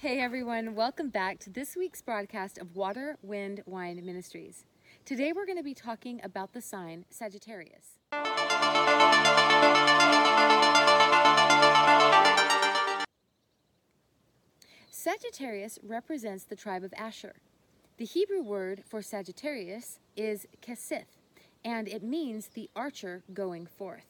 Hey everyone, welcome back to this week's broadcast of Water, Wind, Wine Ministries. Today we're going to be talking about the sign Sagittarius. Sagittarius represents the tribe of Asher. The Hebrew word for Sagittarius is kesith, and it means the archer going forth.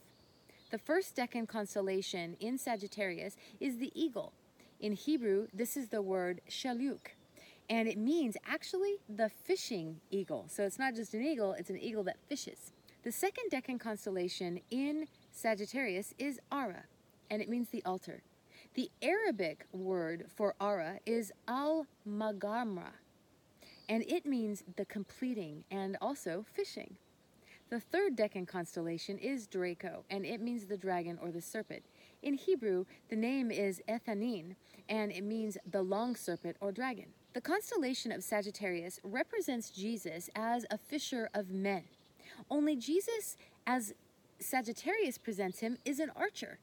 The first decan constellation in Sagittarius is the eagle, in Hebrew, this is the word shaluk, and it means actually the fishing eagle. So it's not just an eagle, it's an eagle that fishes. The second decan constellation in Sagittarius is Ara, and it means the altar. The Arabic word for Ara is al magamra, and it means the completing and also fishing. The third decan constellation is Draco, and it means the dragon or the serpent. In Hebrew, the name is Ethanin, and it means the long serpent or dragon. The constellation of Sagittarius represents Jesus as a fisher of men. Only Jesus, as Sagittarius presents him, is an archer.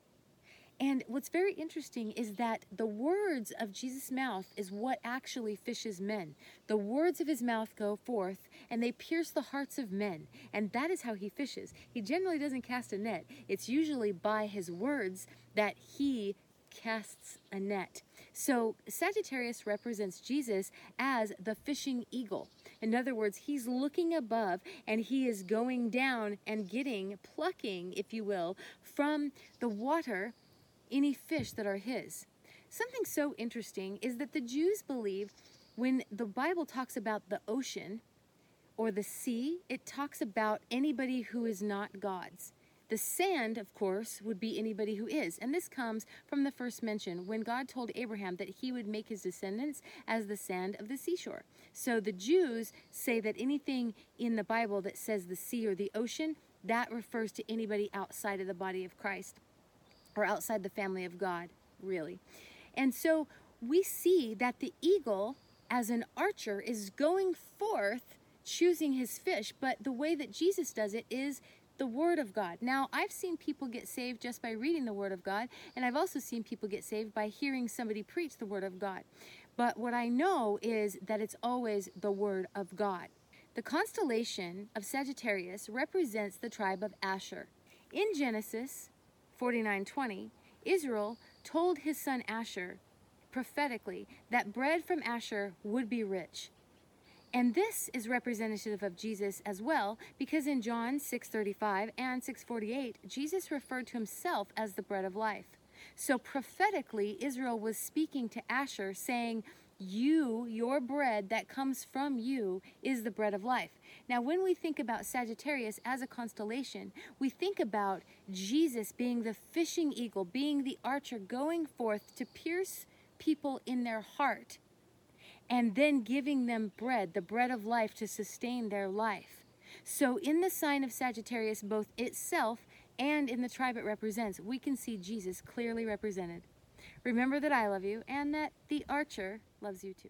And what's very interesting is that the words of Jesus' mouth is what actually fishes men. The words of his mouth go forth and they pierce the hearts of men. And that is how he fishes. He generally doesn't cast a net, it's usually by his words that he casts a net. So Sagittarius represents Jesus as the fishing eagle. In other words, he's looking above and he is going down and getting, plucking, if you will, from the water any fish that are his. Something so interesting is that the Jews believe when the Bible talks about the ocean or the sea, it talks about anybody who is not God's. The sand, of course, would be anybody who is. And this comes from the first mention when God told Abraham that he would make his descendants as the sand of the seashore. So the Jews say that anything in the Bible that says the sea or the ocean, that refers to anybody outside of the body of Christ or outside the family of God, really. And so we see that the eagle, as an archer, is going forth choosing his fish, but the way that Jesus does it is the Word of God. Now, I've seen people get saved just by reading the Word of God, and I've also seen people get saved by hearing somebody preach the Word of God. But what I know is that it's always the Word of God. The constellation of Sagittarius represents the tribe of Asher. In Genesis, 49:20, Israel told his son Asher prophetically that bread from Asher would be rich. And this is representative of Jesus as well because in John 6:35 and 6:48 Jesus referred to himself as the bread of life. So prophetically Israel was speaking to Asher saying you, your bread that comes from you, is the bread of life. Now, when we think about Sagittarius as a constellation, we think about Jesus being the fishing eagle, being the archer, going forth to pierce people in their heart, and then giving them bread, the bread of life, to sustain their life. So, in the sign of Sagittarius, both itself and in the tribe it represents, we can see Jesus clearly represented. Remember that I love you and that the archer loves you too.